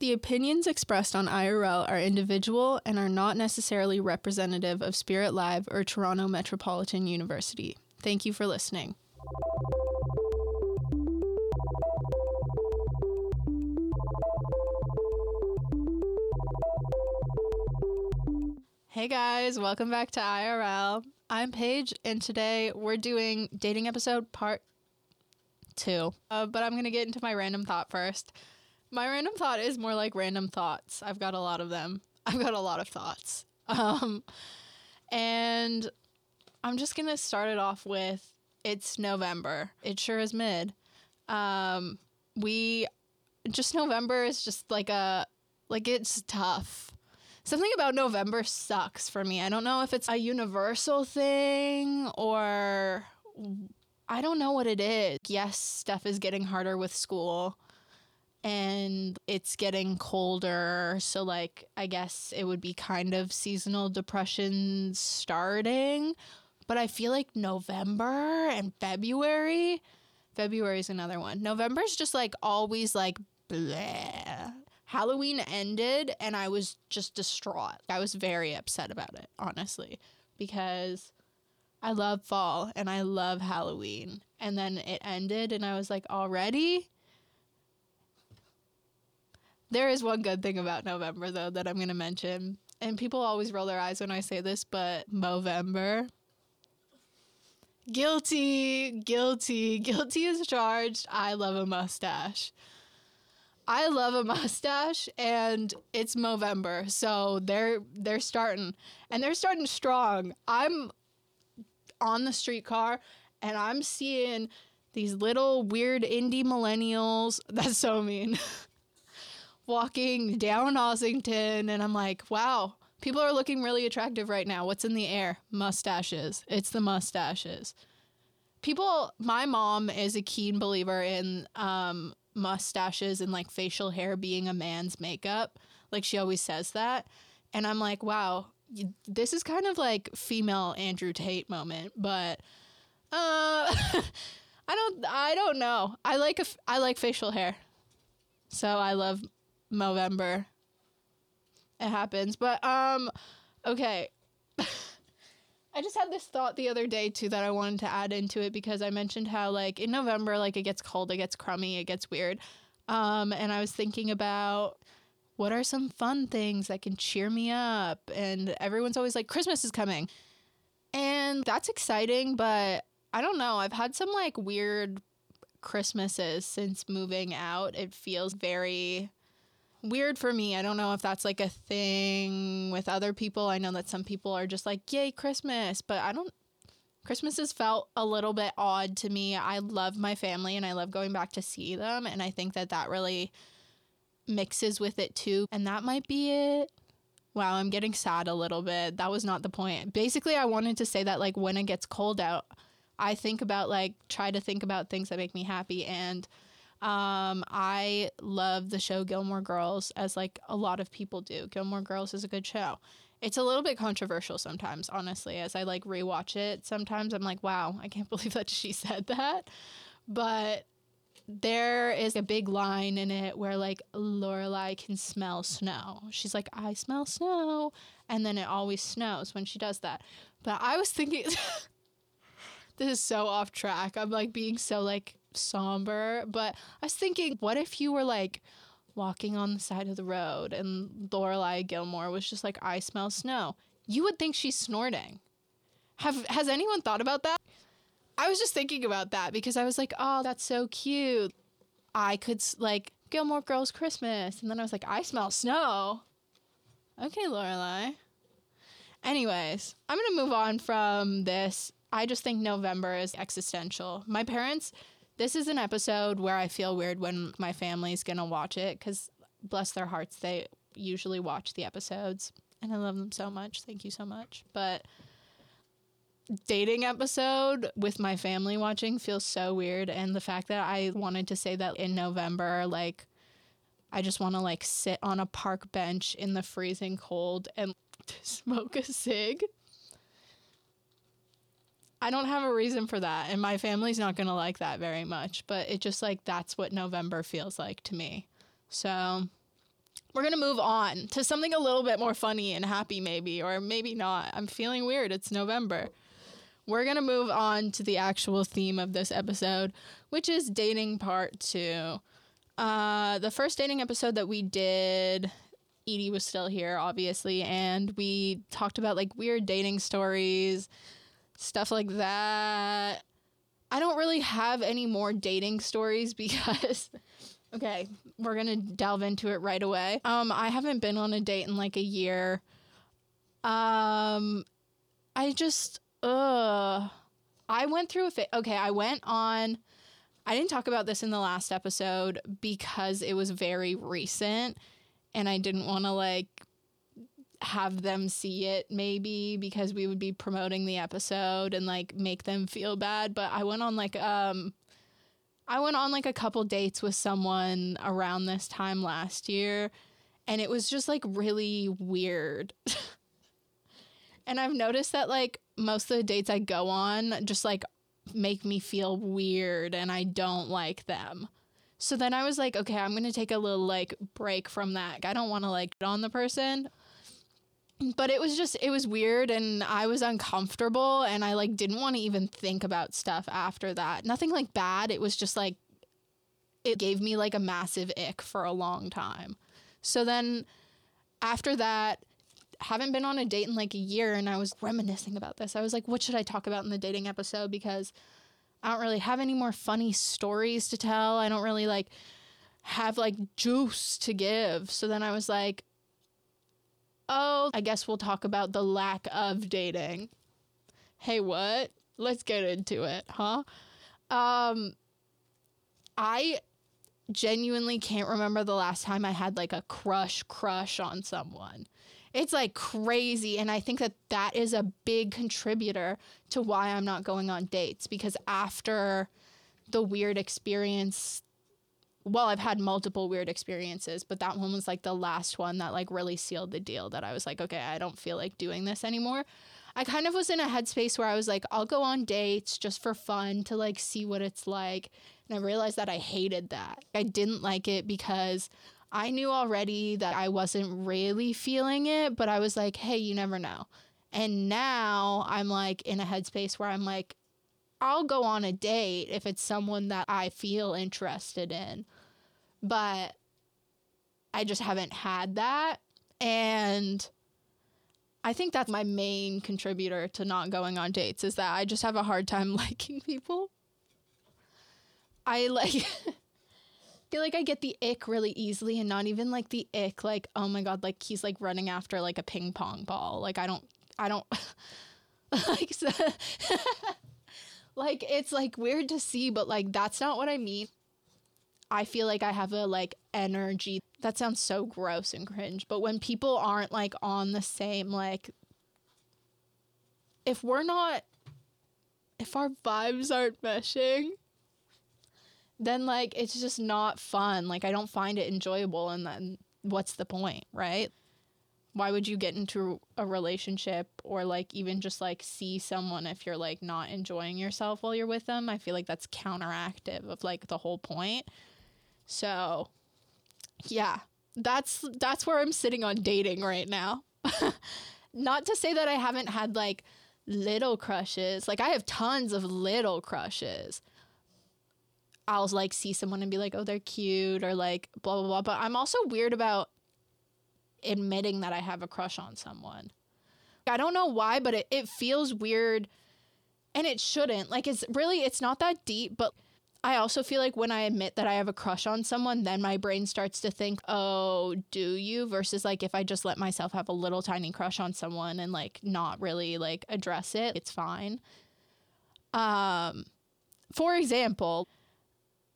The opinions expressed on IRL are individual and are not necessarily representative of Spirit Live or Toronto Metropolitan University. Thank you for listening. Hey guys, welcome back to IRL. I'm Paige, and today we're doing dating episode part two. Uh, but I'm gonna get into my random thought first. My random thought is more like random thoughts. I've got a lot of them. I've got a lot of thoughts. Um, and I'm just gonna start it off with it's November. It sure is mid. Um, we just November is just like a like it's tough something about November sucks for me. I don't know if it's a universal thing or I don't know what it is. Yes, stuff is getting harder with school and it's getting colder. So, like, I guess it would be kind of seasonal depression starting. But I feel like November and February, February is another one. November's just like always like bleh. Halloween ended and I was just distraught. I was very upset about it, honestly, because I love fall and I love Halloween. And then it ended and I was like, already? There is one good thing about November, though, that I'm going to mention. And people always roll their eyes when I say this, but Movember. Guilty, guilty, guilty is charged. I love a mustache. I love a mustache and it's Movember. So they're they're starting and they're starting strong. I'm on the streetcar and I'm seeing these little weird indie millennials, that's so mean. walking down Ossington and I'm like, "Wow, people are looking really attractive right now. What's in the air? Mustaches. It's the mustaches." People, my mom is a keen believer in um, mustaches and like facial hair being a man's makeup. Like she always says that. And I'm like, wow, this is kind of like female Andrew Tate moment, but uh I don't I don't know. I like a, I like facial hair. So I love Movember. It happens. But um okay. I just had this thought the other day too that I wanted to add into it because I mentioned how like in November like it gets cold, it gets crummy, it gets weird. Um, and I was thinking about what are some fun things that can cheer me up and everyone's always like Christmas is coming. And that's exciting, but I don't know. I've had some like weird Christmases since moving out. It feels very weird for me. I don't know if that's like a thing with other people. I know that some people are just like, yay, Christmas. But I don't, Christmas has felt a little bit odd to me. I love my family and I love going back to see them. And I think that that really mixes with it too. And that might be it. Wow, I'm getting sad a little bit. That was not the point. Basically, I wanted to say that like when it gets cold out, I think about like try to think about things that make me happy and um, I love the show Gilmore Girls as like a lot of people do. Gilmore Girls is a good show. It's a little bit controversial sometimes, honestly, as I like rewatch it. Sometimes I'm like, wow, I can't believe that she said that. But there is a big line in it where like Lorelai can smell snow. She's like, I smell snow. And then it always snows when she does that. But I was thinking this is so off track. I'm like being so like somber, but I was thinking, what if you were like walking on the side of the road and Lorelai Gilmore was just like, I smell snow? You would think she's snorting. Have has anyone thought about that? I was just thinking about that because I was like, oh, that's so cute. I could like Gilmore Girls Christmas, and then I was like, I smell snow. Okay, Lorelai. Anyways, I'm gonna move on from this. I just think November is existential. My parents this is an episode where I feel weird when my family's gonna watch it because bless their hearts, they usually watch the episodes and I love them so much. Thank you so much. But dating episode with my family watching feels so weird and the fact that I wanted to say that in November like I just want to like sit on a park bench in the freezing cold and smoke a cig I don't have a reason for that. And my family's not going to like that very much. But it just like that's what November feels like to me. So we're going to move on to something a little bit more funny and happy, maybe, or maybe not. I'm feeling weird. It's November. We're going to move on to the actual theme of this episode, which is dating part two. Uh, the first dating episode that we did, Edie was still here, obviously, and we talked about like weird dating stories, stuff like that. I don't really have any more dating stories because okay, we're going to delve into it right away. Um I haven't been on a date in like a year. Um I just uh I went through a fa- okay, I went on I didn't talk about this in the last episode because it was very recent and I didn't want to like have them see it maybe because we would be promoting the episode and like make them feel bad but i went on like um i went on like a couple dates with someone around this time last year and it was just like really weird. And i've noticed that like most of the dates i go on just like make me feel weird and i don't like them. So then i was like okay i'm gonna take a little like break from that. I don't want to like on the person but it was just it was weird and i was uncomfortable and i like didn't want to even think about stuff after that. Nothing like bad. It was just like it gave me like a massive ick for a long time. So then after that haven't been on a date in like a year and i was reminiscing about this. I was like what should i talk about in the dating episode? Because i don't really have any more funny stories to tell. I don't really like have like juice to give. So then i was like oh, I guess we'll talk about the lack of dating. Hey, what? Let's get into it, huh? Um, I genuinely can't remember the last time I had like a crush crush on someone. It's like crazy. And I think that that is a big contributor to why I'm not going on dates because after the weird experience well, I've had multiple weird experiences, but that one was like the last one that like really sealed the deal that I was like, okay, I don't feel like doing this anymore. I kind of was in a headspace where I was like, I'll go on dates just for fun to like see what it's like. And I realized that I hated that. I didn't like it because I knew already that I wasn't really feeling it, but I was like, hey, you never know. And now I'm like in a headspace where I'm like, I'll go on a date if it's someone that I feel interested in. But I just haven't had that. And I think that's my main contributor to not going on dates is that I just have a hard time liking people. I like feel like I get the ick really easily and not even like the ick like oh my god like he's like running after like a ping pong ball. Like I don't I don't like like it's like weird to see, but like that's not what I mean. I feel like I have a like energy that sounds so gross and cringe, but when people aren't like on the same like if we're not if our vibes aren't meshing, then like it's just not fun. Like I don't find it enjoyable and then what's the point, right? Why would you get into a relationship or like even just like see someone if you're like not enjoying yourself while you're with them? I feel like that's counteractive of like the whole point. So, yeah. That's that's where I'm sitting on dating right now. not to say that I haven't had like little crushes. Like I have tons of little crushes. I'll like see someone and be like, "Oh, they're cute," or like blah blah blah. But I'm also weird about admitting that I have a crush on someone. I don't know why, but it, it feels weird and it shouldn't. Like it's really it's not that deep, but I also feel like when I admit that I have a crush on someone, then my brain starts to think, "Oh, do you?" versus like if I just let myself have a little tiny crush on someone and like not really like address it, it's fine. Um for example,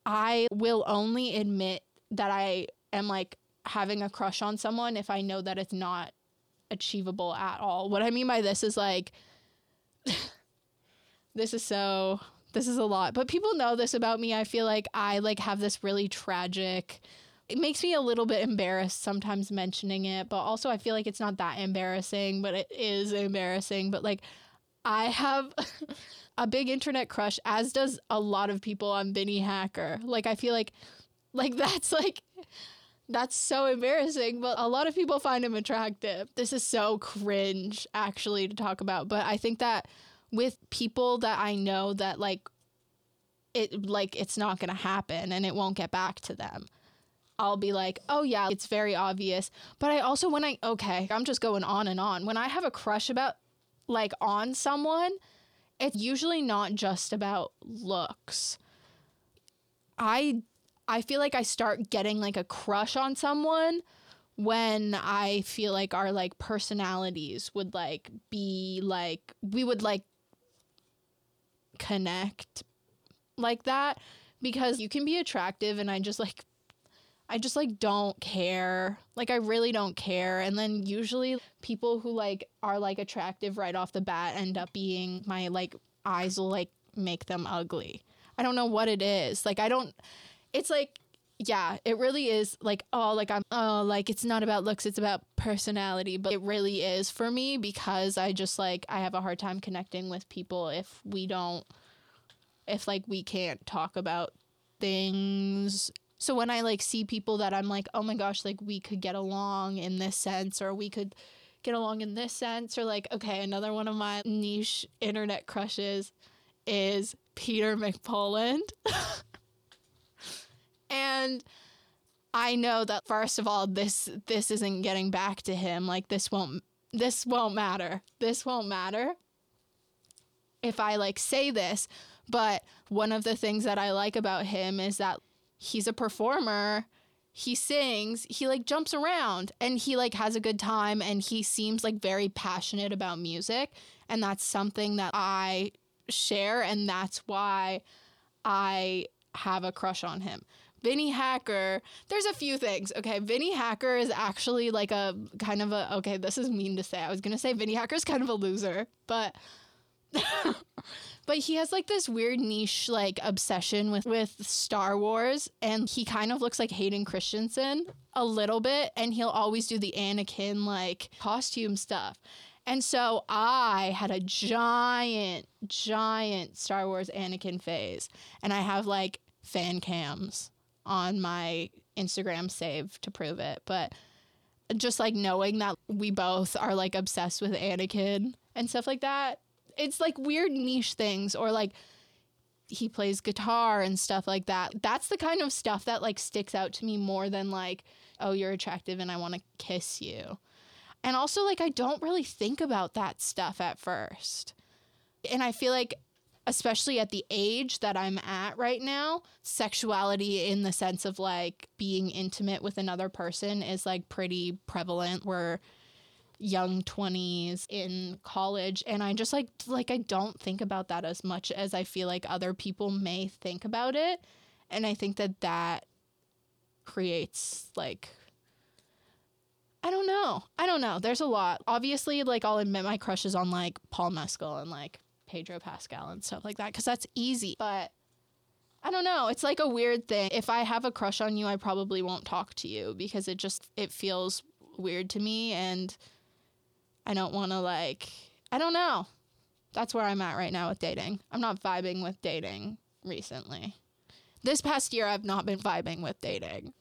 I will only admit that I am like having a crush on someone if I know that it's not achievable at all. What I mean by this is like this is so this is a lot. But people know this about me. I feel like I like have this really tragic it makes me a little bit embarrassed sometimes mentioning it, but also I feel like it's not that embarrassing, but it is embarrassing. But like I have a big internet crush, as does a lot of people on Vinnie Hacker. Like I feel like like that's like That's so embarrassing, but a lot of people find him attractive. This is so cringe actually to talk about, but I think that with people that I know that like it like it's not to happen and it won't get back to them. I'll be like, "Oh yeah, it's very obvious." But I also when I okay, I'm just going on and on. When I have a crush about like on someone, it's usually not just about looks. I I feel like I start getting like a crush on someone when I feel like our like personalities would like be like we would like connect like that because you can be attractive and I just like I just like don't care. Like I really don't care. And then usually people who like are like attractive right off the bat end up being my like eyes will like make them ugly. I don't know what it is. Like I don't it's like yeah, it really is like oh like I'm oh like it's not about looks, it's about personality, but it really is for me because I just like I have a hard time connecting with people if we don't if like we can't talk about things. So when I like see people that I'm like, "Oh my gosh, like we could get along in this sense or we could get along in this sense or like okay, another one of my niche internet crushes is Peter McPoland. and I know that first of all this this isn't getting back to him. Like this won't this won't matter. This won't matter. If I like say this, but one of the things that I like about him is that he's a performer. He sings, he like jumps around and he like has a good time and he seems like very passionate about music and that's something that I share and that's why I have a crush on him. Vinnie Hacker, there's a few things. Okay, Vinnie Hacker is actually like a kind of a okay, this is mean to say. I was to say Vinnie Hacker is kind of a loser, but but he has like this weird niche like obsession with with Star Wars and he kind of looks like Hayden Christensen a little bit and he'll always do the Anakin like costume stuff. And so I had a giant giant Star Wars Anakin phase and I have like fan cams on my Instagram save to prove it, but just like knowing that we both are like obsessed with Anakin and stuff like that it's like weird niche things or like he plays guitar and stuff like that. That's the kind of stuff that like sticks out to me more than like, oh, you're attractive and I want to kiss you. And also like I don't really think about that stuff at first. And I feel like especially at the age that I'm at right now, sexuality in the sense of like being intimate with another person is like pretty prevalent We're young 20s in college and I just like like I don't think about that as much as I feel like other people may think about it and I think that that creates like I don't know. I don't know. There's a lot. Obviously, like I'll admit my crushes on like Paul Mescal and like Pedro Pascal and stuff like that because that's easy. But I don't know. It's like a weird thing. If I have a crush on you, I probably won't talk to you because it just it feels weird to me and I don't want to like I don't know. That's where I'm at right now with dating. I'm not vibing with dating recently. This past year I've not been vibing with dating.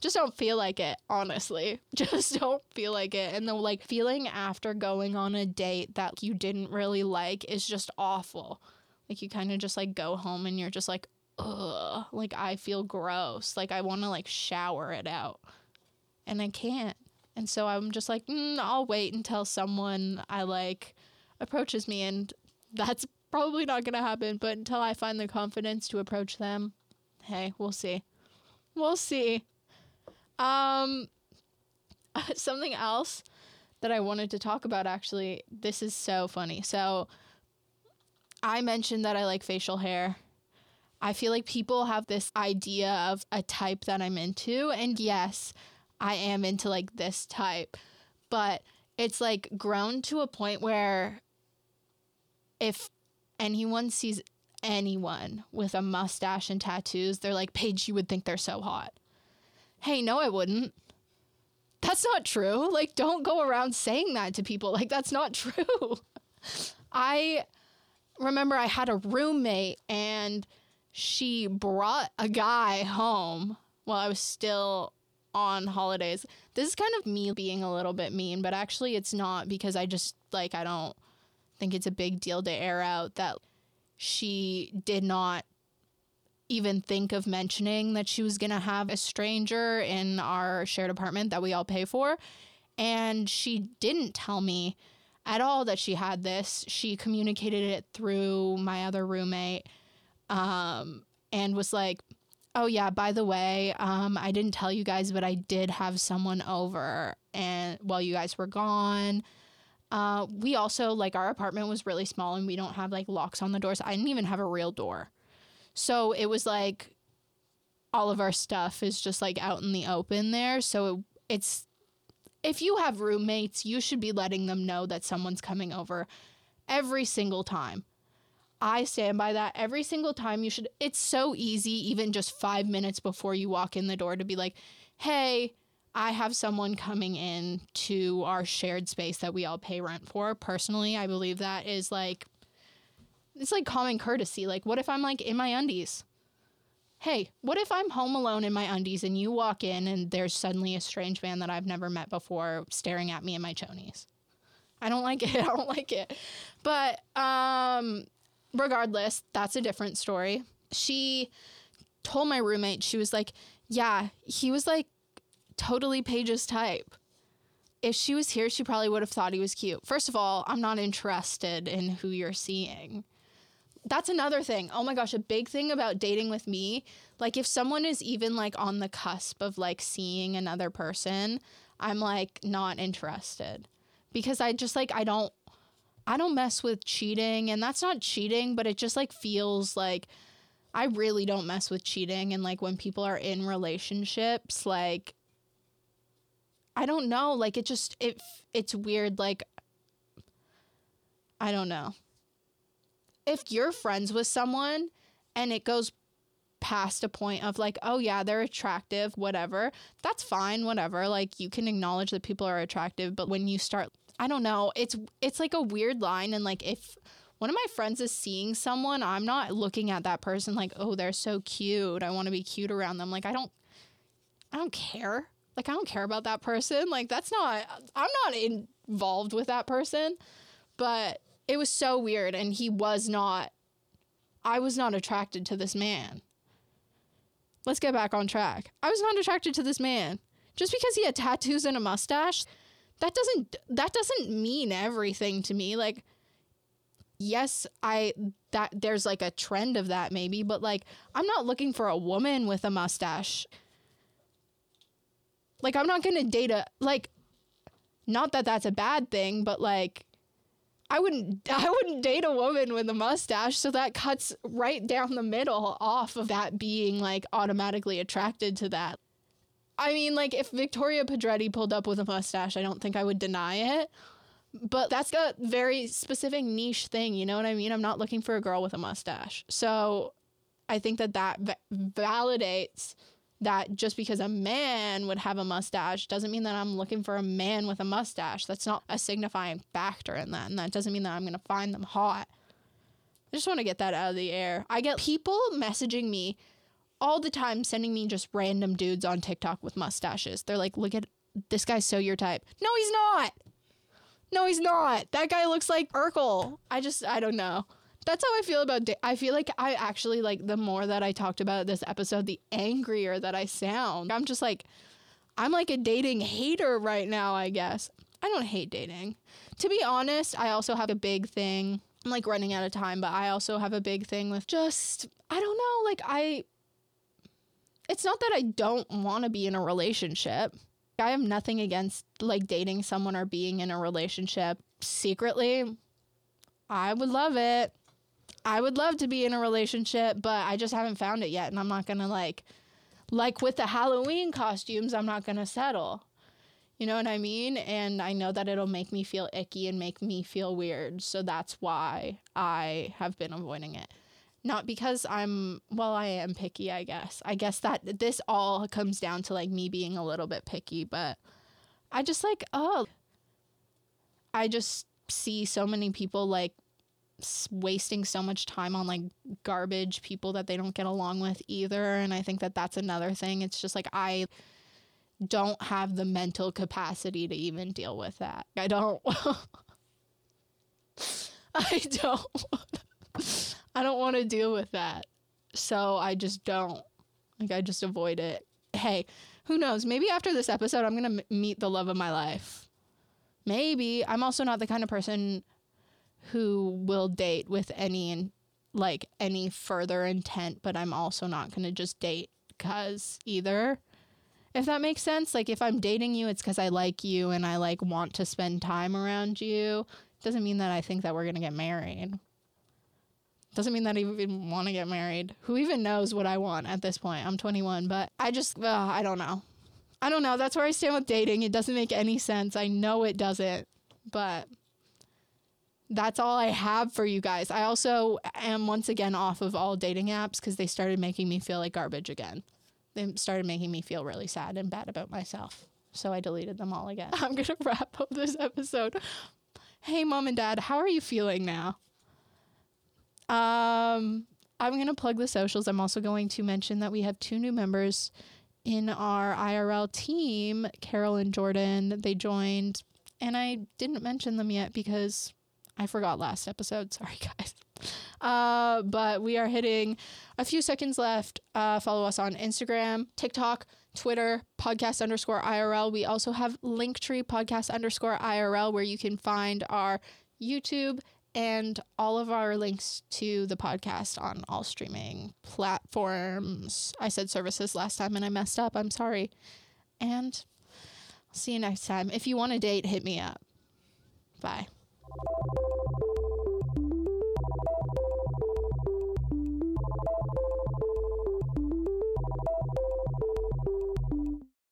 Just don't feel like it, honestly. Just don't feel like it. And the like feeling after going on a date that you didn't really like is just awful. Like you kind of just like go home and you're just like, ugh, like I feel gross. Like I want to like shower it out. And I can't. And so I'm just like, mm, I'll wait until someone I like approaches me. And that's probably not going to happen. But until I find the confidence to approach them, hey, we'll see. We'll see. Um, something else that I wanted to talk about actually, this is so funny. So I mentioned that I like facial hair. I feel like people have this idea of a type that I'm into. And yes, I am into like this type. But it's like grown to a point where if anyone sees anyone with a mustache and tattoos, they're like, Paige, you would think they're so hot. Hey, no, I wouldn't. That's not true. Like, don't go around saying that to people. Like, that's not true. I remember I had a roommate and she brought a guy home while I was still on holidays. This is kind of me being a little bit mean, but actually it's not because I just like I don't think it's a big deal to air out that she did not even think of mentioning that she was going to have a stranger in our shared apartment that we all pay for. And she didn't tell me at all that she had this. She communicated it through my other roommate um, and was like, oh, yeah, by the way, um, I didn't tell you guys, but I did have someone over and while you guys were gone. Uh, we also, like, our apartment was really small and we don't have like locks on the doors. I didn't even have a real door. So it was like all of our stuff is just like out in the open there. So it, it's if you have roommates, you should be letting them know that someone's coming over every single time. I stand by that every single time. You should, it's so easy, even just five minutes before you walk in the door, to be like, hey, I have someone coming in to our shared space that we all pay rent for. Personally, I believe that is like it's like common courtesy. Like, what if I'm like in my undies? Hey, what if I'm home alone in my undies and you walk in and there's suddenly a strange man that I've never met before staring at me in my chonies? I don't like it. I don't like it. But um regardless, that's a different story. She told my roommate, she was like, "Yeah, he was like totally Paige's type." If she was here, she probably would have thought he was cute. First of all, I'm not interested in who you're seeing that's another thing. Oh my gosh, a big thing about dating with me, like if someone is even like on the cusp of like seeing another person, I'm like not interested. Because I just like I don't I don't mess with cheating and that's not cheating, but it just like feels like I really don't mess with cheating and like when people are in relationships like I don't know, like it just it it's weird like I don't know if you're friends with someone and it goes past a point of like, oh yeah, they're attractive, whatever, that's fine, whatever. Like you can acknowledge that people are attractive, but when you start I don't know, it's it's like a weird line and like if one of my friends is seeing someone, I'm not looking at that person like, "Oh, they're so cute. I want to be cute around them." Like I don't I don't care. Like I don't care about that person. Like that's not I'm not involved with that person. But it was so weird and he was not I was not attracted to this man. Let's get back on track. I was not attracted to this man. Just because he had tattoos and a mustache, that doesn't that doesn't mean everything to me. Like yes, I that there's like a trend of that maybe, but like I'm not looking for a woman with a mustache. Like I'm not going to date a like not that that's a bad thing, but like I wouldn't I wouldn't date a woman with a mustache, so that cuts right down the middle off of that being like automatically attracted to that. I mean, like if Victoria Pedretti pulled up with a mustache, I don't think I would deny it. But that's a very specific niche thing, you know what I mean? I'm not looking for a girl with a mustache. So I think that that v- validates that just because a man would have a mustache doesn't mean that I'm looking for a man with a mustache. That's not a signifying factor in that. And that doesn't mean that I'm going to find them hot. I just want to get that out of the air. I get people messaging me all the time, sending me just random dudes on TikTok with mustaches. They're like, look at this guy's so your type. No, he's not. No, he's not. That guy looks like Urkel. I just, I don't know that's how I feel about da- I feel like I actually like the more that I talked about this episode, the angrier that I sound. I'm just like I'm like a dating hater right now, I guess. I don't hate dating. To be honest, I also have a big thing. I'm like running out of time, but I also have a big thing with just I don't know, like I it's not that I don't want to be in a relationship. I have nothing against like dating someone or being in a relationship secretly. I would love it. I would love to be in a relationship, but I just haven't found it yet. And I'm not going to like, like with the Halloween costumes, I'm not going to settle. You know what I mean? And I know that it'll make me feel icky and make me feel weird. So that's why I have been avoiding it. Not because I'm, well, I am picky, I guess. I guess that this all comes down to like me being a little bit picky, but I just like, oh, I just see so many people like wasting so much time on like garbage people that they don't get along with either and i think that that's another thing it's just like i don't have the mental capacity to even deal with that. I don't. I don't. I don't want to deal with that. So I just don't. Like, I just avoid it. Hey, who knows? Maybe after this episode, I'm going to m- meet the love of my life. Maybe. I'm also not the kind of person who will date with any, like, any further intent, but I'm also not going to just date because either. If that makes sense. Like, if I'm dating you, it's because I like you and I, like, want to spend time around you. Doesn't mean that I think that we're going to get married. Doesn't mean that I even want to get married. Who even knows what I want at this point? I'm 21, but I just, uh, I don't know. I don't know. That's where I stand with dating. It doesn't make any sense. I know it doesn't, but that's all I have for you guys. I also am once again off of all dating apps because they started making me feel like garbage again. They started making me feel really sad and bad about myself. So I deleted them all again. I'm going to wrap up this episode. Hey, mom and dad, how are you feeling now? Um, I'm going to plug the socials. I'm also going to mention that we have two new members in our IRL team, Carol and Jordan. They joined, and I didn't mention them yet because I forgot last episode. Sorry, guys. Uh, but we are hitting a few seconds left. Uh, follow us on Instagram, TikTok, Twitter, podcast underscore IRL. We also have Linktree podcast underscore IRL where you can find our YouTube and all of our links to the podcast on all streaming platforms. I said services last time and I messed up. I'm sorry. And see you next time. If you want a date, hit me up. Bye.